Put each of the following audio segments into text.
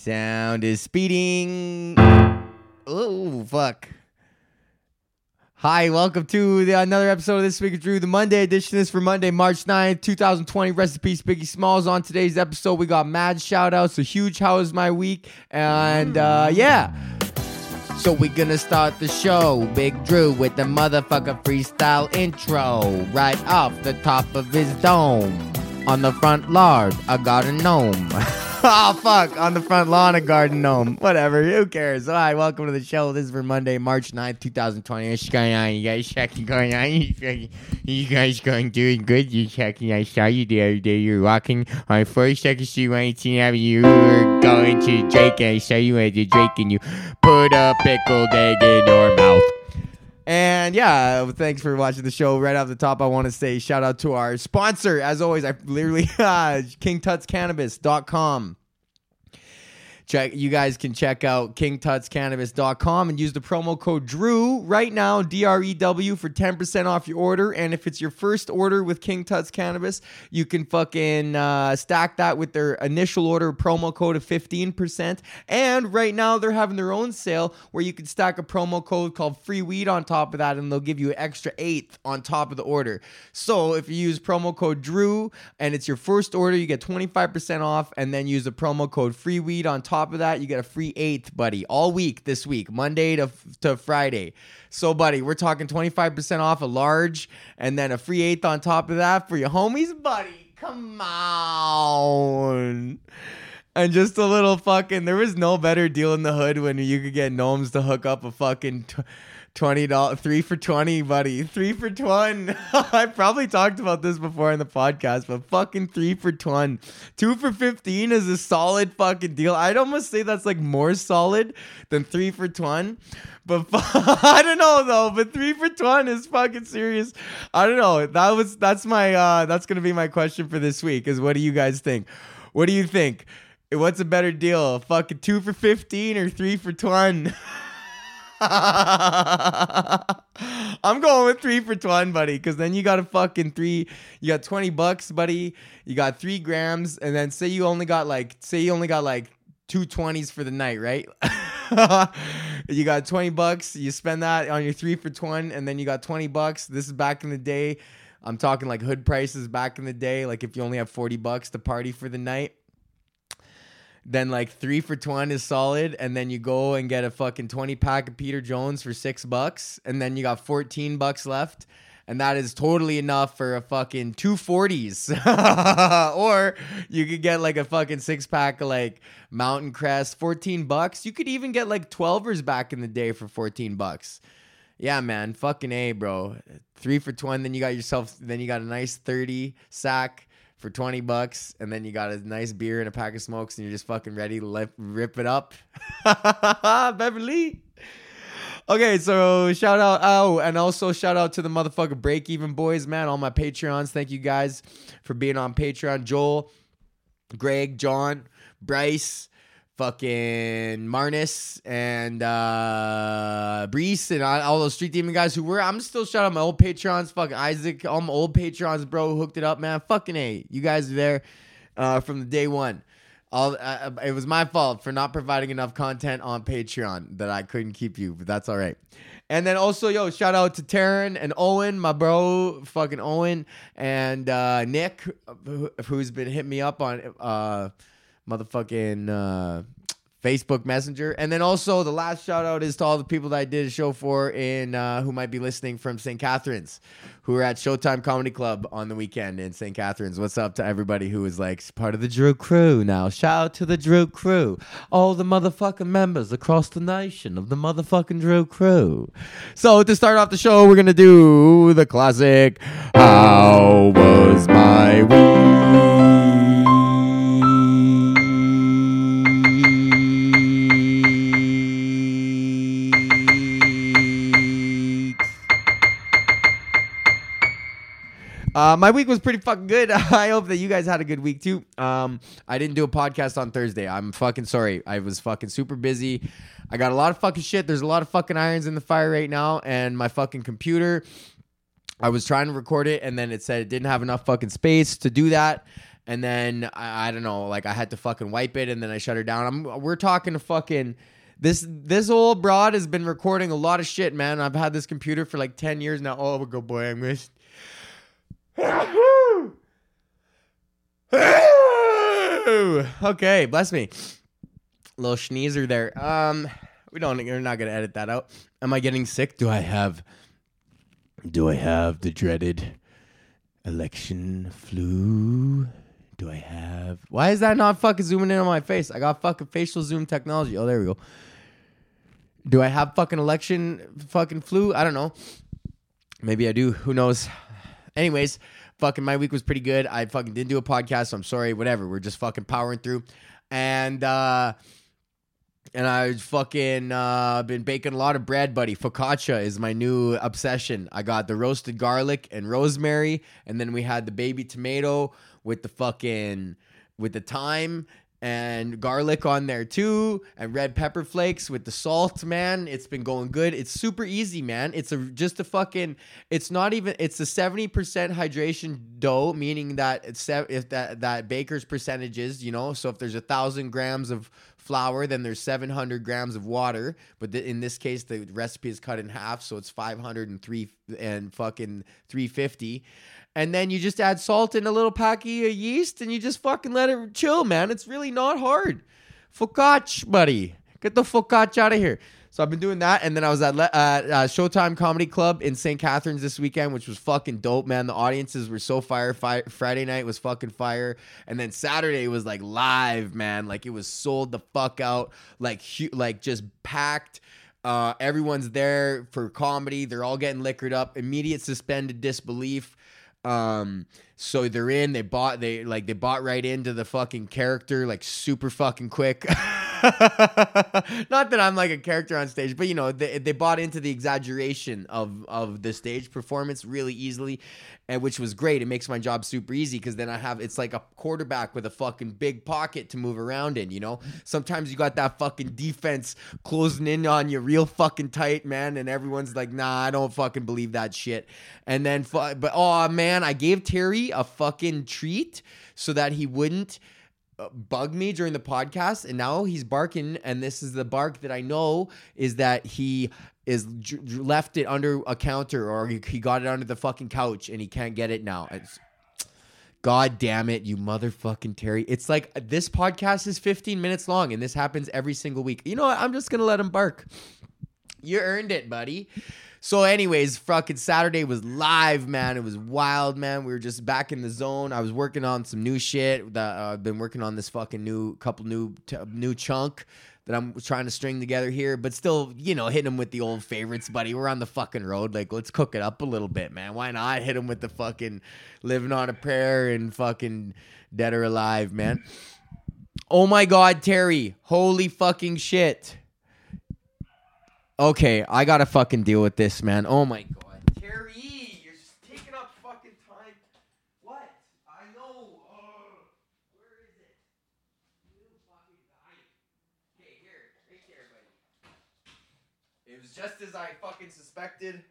Sound is speeding. Oh, fuck. Hi, welcome to the, another episode of This Week of Drew, the Monday edition. This for Monday, March 9th, 2020. Rest in Biggie Smalls. On today's episode, we got mad shout outs. A huge How was my week? And uh, yeah. So we're gonna start the show, Big Drew, with the motherfucker freestyle intro. Right off the top of his dome. On the front lawn, I got a gnome. oh fuck! On the front lawn, a garden gnome. Whatever. Who cares? All right. Welcome to the show. This is for Monday, March 9th, 2020. What's going on? You guys checking going on? You guys going doing good? You checking? I saw you the other day. You were walking on First Second Street, 118 Avenue. You were going to Drake, and I saw you at the Drake, and you put a pickled egg in your mouth. And yeah, thanks for watching the show. Right off the top, I want to say shout out to our sponsor. As always, I literally, uh, KingTutsCannabis.com. Check, you guys can check out kingtutscannabis.com and use the promo code Drew right now, D R E W, for 10% off your order. And if it's your first order with King Tuts Cannabis, you can fucking uh, stack that with their initial order promo code of 15%. And right now, they're having their own sale where you can stack a promo code called Free Weed on top of that, and they'll give you an extra eighth on top of the order. So if you use promo code Drew and it's your first order, you get 25% off, and then use the promo code Free Weed on top of that, you get a free eighth, buddy, all week this week, Monday to, to Friday. So, buddy, we're talking 25% off a large and then a free eighth on top of that for your homies, buddy. Come on. And just a little fucking, there was no better deal in the hood when you could get gnomes to hook up a fucking. T- twenty dollars three for twenty, buddy. Three for twenty. I probably talked about this before in the podcast, but fucking three for twenty. Two for fifteen is a solid fucking deal. I'd almost say that's like more solid than three for twenty. But I don't know though. But three for twenty is fucking serious. I don't know. That was that's my uh that's gonna be my question for this week. Is what do you guys think? What do you think? What's a better deal? Fucking two for fifteen or three for twenty? I'm going with three for twenty, buddy, because then you got a fucking three. You got twenty bucks, buddy. You got three grams, and then say you only got like, say you only got like two twenties for the night, right? you got twenty bucks. You spend that on your three for twenty, and then you got twenty bucks. This is back in the day. I'm talking like hood prices back in the day. Like if you only have forty bucks to party for the night then like three for 20 is solid and then you go and get a fucking 20 pack of peter jones for six bucks and then you got 14 bucks left and that is totally enough for a fucking 240s or you could get like a fucking six pack of like mountain crest 14 bucks. You could even get like 12ers back in the day for 14 bucks. Yeah man fucking a bro. Three for 20 then you got yourself then you got a nice 30 sack for 20 bucks and then you got a nice beer and a pack of smokes and you're just fucking ready to lip, rip it up. Beverly. Okay, so shout out oh, and also shout out to the motherfucker break even boys, man, all my Patreons. Thank you guys for being on Patreon. Joel, Greg, John, Bryce, fucking Marnus and uh Brees and all those street demon guys who were I'm still shout out my old patrons, fucking Isaac, all my old patrons, bro, hooked it up, man. Fucking A. You guys are there uh from the day one. All uh, it was my fault for not providing enough content on Patreon that I couldn't keep you, but that's all right. And then also, yo, shout out to Taryn and Owen, my bro, fucking Owen, and uh, Nick, who's been hitting me up on uh, motherfucking uh, Facebook Messenger. And then also the last shout out is to all the people that I did a show for in uh, who might be listening from St. Catharines, who are at Showtime Comedy Club on the weekend in St. Catharines. What's up to everybody who is like part of the Drew crew now? Shout out to the Drew crew. All the motherfucking members across the nation of the motherfucking Drew crew. So to start off the show, we're gonna do the classic How was my week? Uh, my week was pretty fucking good. I hope that you guys had a good week too. Um, I didn't do a podcast on Thursday. I'm fucking sorry. I was fucking super busy. I got a lot of fucking shit. There's a lot of fucking irons in the fire right now, and my fucking computer. I was trying to record it, and then it said it didn't have enough fucking space to do that. and then I, I don't know, like I had to fucking wipe it, and then I shut her down. I'm we're talking to fucking. This this old broad has been recording a lot of shit, man. I've had this computer for like ten years now. Oh, good boy, I missed. okay, bless me. Little sneezer there. Um, we don't. We're not gonna edit that out. Am I getting sick? Do I have? Do I have the dreaded election flu? Do I have? Why is that not fucking zooming in on my face? I got fucking facial zoom technology. Oh, there we go. Do I have fucking election fucking flu? I don't know. Maybe I do. Who knows? Anyways, fucking my week was pretty good. I fucking didn't do a podcast, so I'm sorry. Whatever. We're just fucking powering through. And uh and I fucking uh, been baking a lot of bread, buddy. Focaccia is my new obsession. I got the roasted garlic and rosemary, and then we had the baby tomato with the fucking with the thyme and garlic on there too, and red pepper flakes with the salt. Man, it's been going good. It's super easy, man. It's a just a fucking. It's not even. It's a seventy percent hydration dough, meaning that it's if that that baker's percentages, you know. So if there's a thousand grams of flour, then there's 700 grams of water. But in this case, the recipe is cut in half, so it's 503 and fucking 350. And then you just add salt and a little packy of yeast, and you just fucking let it chill, man. It's really not hard. Focaccia, buddy. Get the focaccia out of here. So I've been doing that, and then I was at uh, uh, Showtime Comedy Club in St. Catharines this weekend, which was fucking dope, man. The audiences were so fire. fire. Friday night was fucking fire, and then Saturday was like live, man. Like it was sold the fuck out, like hu- like just packed. Uh, everyone's there for comedy. They're all getting liquored up. Immediate suspended disbelief. Um, so they're in. They bought. They like they bought right into the fucking character like super fucking quick. Not that I'm like a character on stage, but you know they they bought into the exaggeration of of the stage performance really easily, and which was great. It makes my job super easy because then I have it's like a quarterback with a fucking big pocket to move around in. You know, sometimes you got that fucking defense closing in on you real fucking tight, man, and everyone's like, nah, I don't fucking believe that shit. And then, but oh man, I gave Terry a fucking treat so that he wouldn't Uh, bug me during the podcast and now he's barking and this is the bark that i know is that he is left it under a counter or he, he got it under the fucking couch and he can't get it now. It's, god damn it you motherfucking terry. It's like uh, this podcast is 15 minutes long and this happens every single week. You know what? I'm just gonna let him bark. You earned it buddy so, anyways, fucking Saturday was live, man. It was wild, man. We were just back in the zone. I was working on some new shit. That uh, I've been working on this fucking new couple new t- new chunk that I'm trying to string together here, but still, you know, hitting them with the old favorites, buddy. We're on the fucking road. Like, let's cook it up a little bit, man. Why not hit them with the fucking living on a prayer and fucking dead or alive, man? Oh my god, Terry. Holy fucking shit. Okay, I gotta fucking deal with this, man. Oh my god, Terry, you're just taking up fucking time. What? I know. Uh, where is it? You fucking. Okay, here, right there, buddy. It was just as I fucking suspected.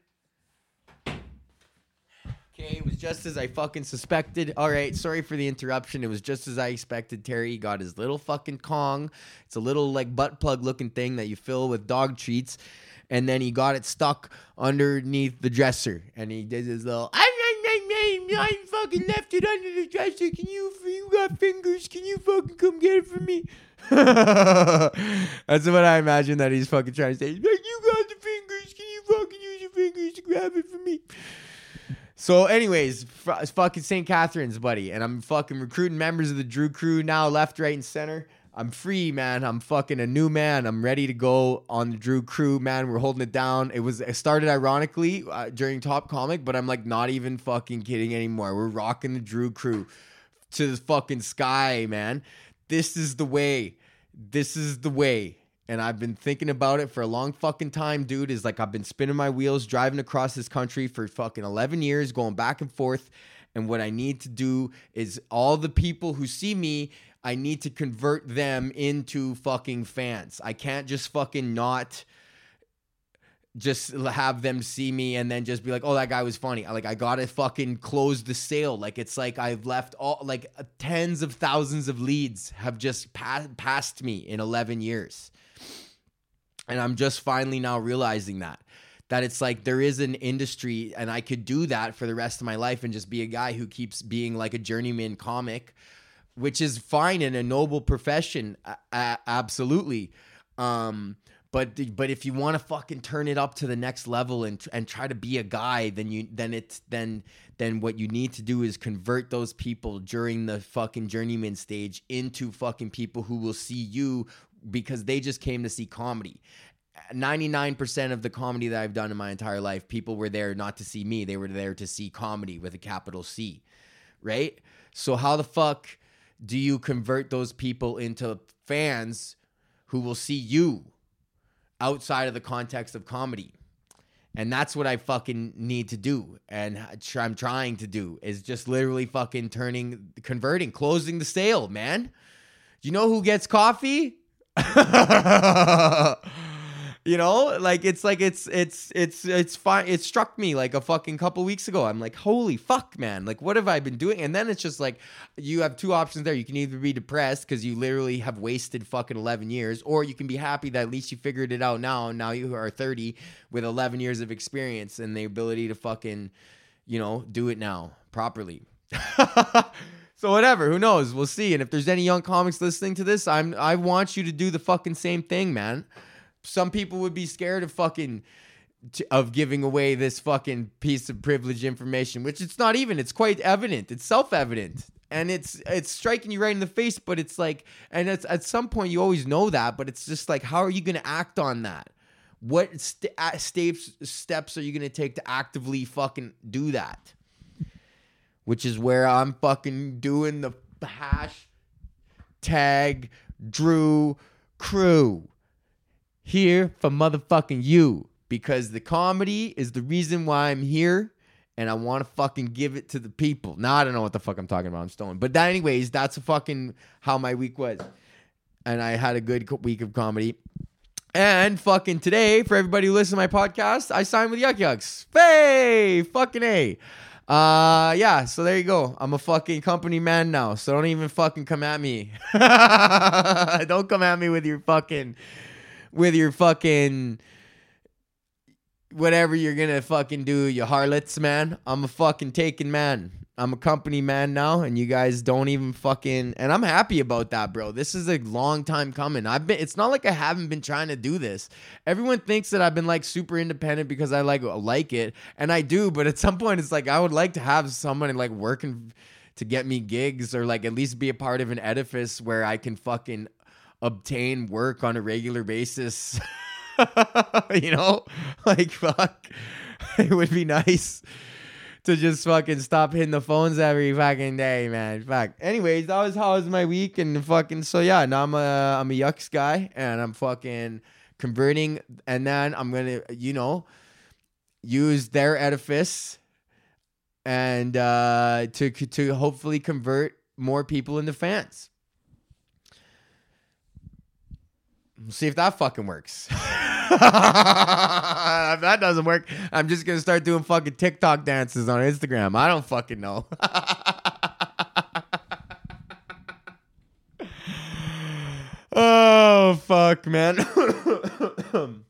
Okay, it was just as I fucking suspected. All right, sorry for the interruption. It was just as I expected. Terry got his little fucking Kong. It's a little like butt plug looking thing that you fill with dog treats. And then he got it stuck underneath the dresser. And he did his little, I, I, I, I fucking left it under the dresser. Can you, you got fingers? Can you fucking come get it for me? That's what I imagine that he's fucking trying to say. Like, you got the fingers. Can you fucking use your fingers to grab it for me? So, anyways, f- fucking St. Catharines, buddy, and I'm fucking recruiting members of the Drew Crew now, left, right, and center. I'm free, man. I'm fucking a new man. I'm ready to go on the Drew Crew, man. We're holding it down. It was it started ironically uh, during Top Comic, but I'm like not even fucking kidding anymore. We're rocking the Drew Crew to the fucking sky, man. This is the way. This is the way and I've been thinking about it for a long fucking time, dude. Is like I've been spinning my wheels, driving across this country for fucking 11 years, going back and forth. And what I need to do is all the people who see me, I need to convert them into fucking fans. I can't just fucking not just have them see me and then just be like, "Oh, that guy was funny." Like I gotta fucking close the sale. Like it's like I've left all like tens of thousands of leads have just pa- passed me in eleven years, and I'm just finally now realizing that that it's like there is an industry and I could do that for the rest of my life and just be a guy who keeps being like a journeyman comic, which is fine in a noble profession, absolutely. Um, but but if you want to fucking turn it up to the next level and and try to be a guy, then you then it's then then what you need to do is convert those people during the fucking journeyman stage into fucking people who will see you because they just came to see comedy. 99% of the comedy that I've done in my entire life, people were there not to see me. They were there to see comedy with a capital C. Right? So, how the fuck do you convert those people into fans who will see you outside of the context of comedy? And that's what I fucking need to do. And I'm trying to do is just literally fucking turning, converting, closing the sale, man. You know who gets coffee? you know like it's like it's it's it's it's fine it struck me like a fucking couple weeks ago. I'm like holy fuck man. Like what have i been doing? And then it's just like you have two options there. You can either be depressed because you literally have wasted fucking 11 years or you can be happy that at least you figured it out now now you are 30 with 11 years of experience and the ability to fucking you know do it now properly So whatever, who knows? We'll see. And if there's any young comics listening to this, I'm I want you to do the fucking same thing, man some people would be scared of fucking of giving away this fucking piece of privileged information, which it's not even. It's quite evident. It's self-evident. And it's it's striking you right in the face, but it's like, and it's at some point you always know that, but it's just like, how are you going to act on that? What st- steps steps are you going to take to actively fucking do that? Which is where I'm fucking doing the hash tag Drew crew here for motherfucking you because the comedy is the reason why I'm here and I want to fucking give it to the people. Now I don't know what the fuck I'm talking about. I'm stoned. But that, anyways, that's fucking how my week was. And I had a good week of comedy. And fucking today, for everybody who listens to my podcast, I signed with Yuk Yuk's. Hey, fucking A. Uh yeah, so there you go. I'm a fucking company man now. So don't even fucking come at me. don't come at me with your fucking with your fucking whatever you're gonna fucking do, you harlots, man. I'm a fucking taken man. I'm a company man now, and you guys don't even fucking. And I'm happy about that, bro. This is a long time coming. I've been. It's not like I haven't been trying to do this. Everyone thinks that I've been like super independent because I like like it, and I do. But at some point, it's like I would like to have someone like working to get me gigs, or like at least be a part of an edifice where I can fucking obtain work on a regular basis. you know, like fuck, it would be nice to just fucking stop hitting the phones every fucking day, man. Fuck. Anyways, that was how was my week, and fucking so yeah. Now I'm a I'm a yucks guy, and I'm fucking converting, and then I'm gonna you know use their edifice and uh to to hopefully convert more people into fans. See if that fucking works. if that doesn't work, I'm just gonna start doing fucking TikTok dances on Instagram. I don't fucking know. oh fuck, man.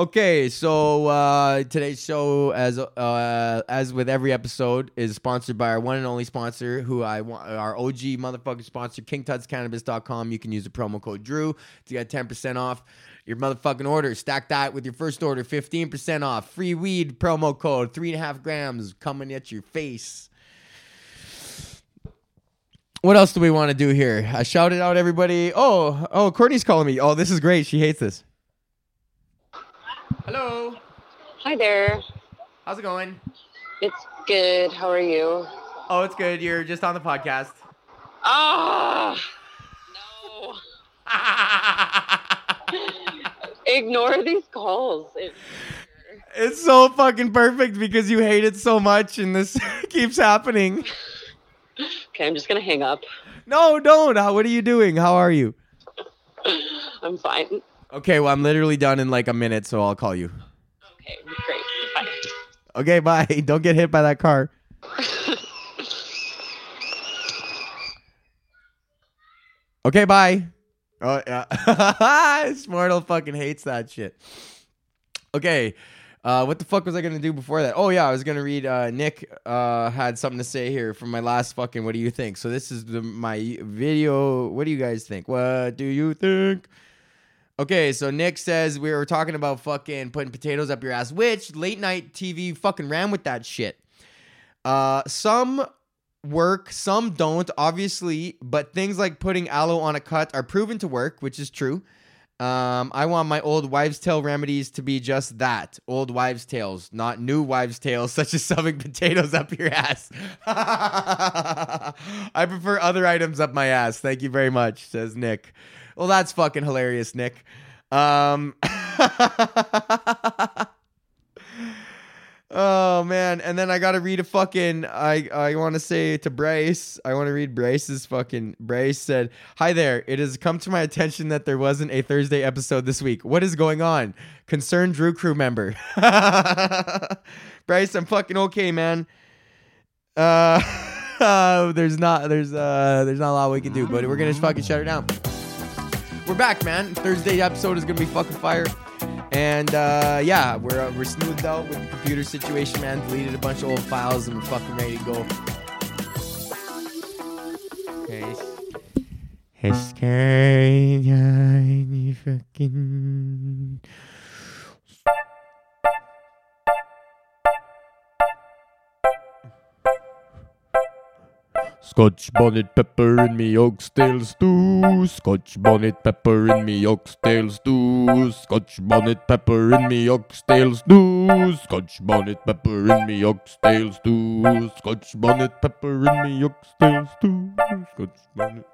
Okay, so uh, today's show, as uh, as with every episode, is sponsored by our one and only sponsor, who I want, our OG motherfucking sponsor, KingTutsCannabis.com. You can use the promo code Drew to get ten percent off your motherfucking order. Stack that with your first order, fifteen percent off. Free weed promo code, three and a half grams coming at your face. What else do we want to do here? I shouted out everybody. Oh, oh, Courtney's calling me. Oh, this is great. She hates this. Hello. Hi there. How's it going? It's good. How are you? Oh, it's good. You're just on the podcast. Ah, no. Ignore these calls. It's so fucking perfect because you hate it so much and this keeps happening. Okay, I'm just gonna hang up. No, don't. How, what are you doing? How are you? I'm fine. Okay, well, I'm literally done in like a minute, so I'll call you. Okay, great. Bye. Okay, bye. Don't get hit by that car. Okay, bye. Oh yeah, Smartle fucking hates that shit. Okay, uh, what the fuck was I gonna do before that? Oh yeah, I was gonna read. Uh, Nick uh, had something to say here from my last fucking. What do you think? So this is the, my video. What do you guys think? What do you think? Okay, so Nick says we were talking about fucking putting potatoes up your ass, which late night TV fucking ran with that shit. Uh, some work, some don't, obviously, but things like putting aloe on a cut are proven to work, which is true. Um, I want my old wives' tale remedies to be just that old wives' tales, not new wives' tales, such as shoving potatoes up your ass. I prefer other items up my ass. Thank you very much, says Nick. Well, that's fucking hilarious, Nick. Um, oh man, and then I gotta read a fucking. I I want to say to Bryce. I want to read Bryce's fucking. Bryce said, "Hi there. It has come to my attention that there wasn't a Thursday episode this week. What is going on? Concerned Drew crew member. Bryce, I'm fucking okay, man. Uh." There's not there's uh there's not a lot we can do, but we're gonna fucking shut her down. We're back, man. Thursday episode is gonna be fucking fire. And uh, yeah, we're uh, we're smoothed out with the computer situation, man. Deleted a bunch of old files and we're fucking ready to go. Hey, fucking. Scotch bonnet pepper in me oxtail stew. Scotch bonnet pepper in me oxtail stew. Scotch bonnet pepper in me oxtail stew. Scotch bonnet pepper in me oxtail stew. Scotch bonnet pepper in me oxtail stew. Scotch bonnet.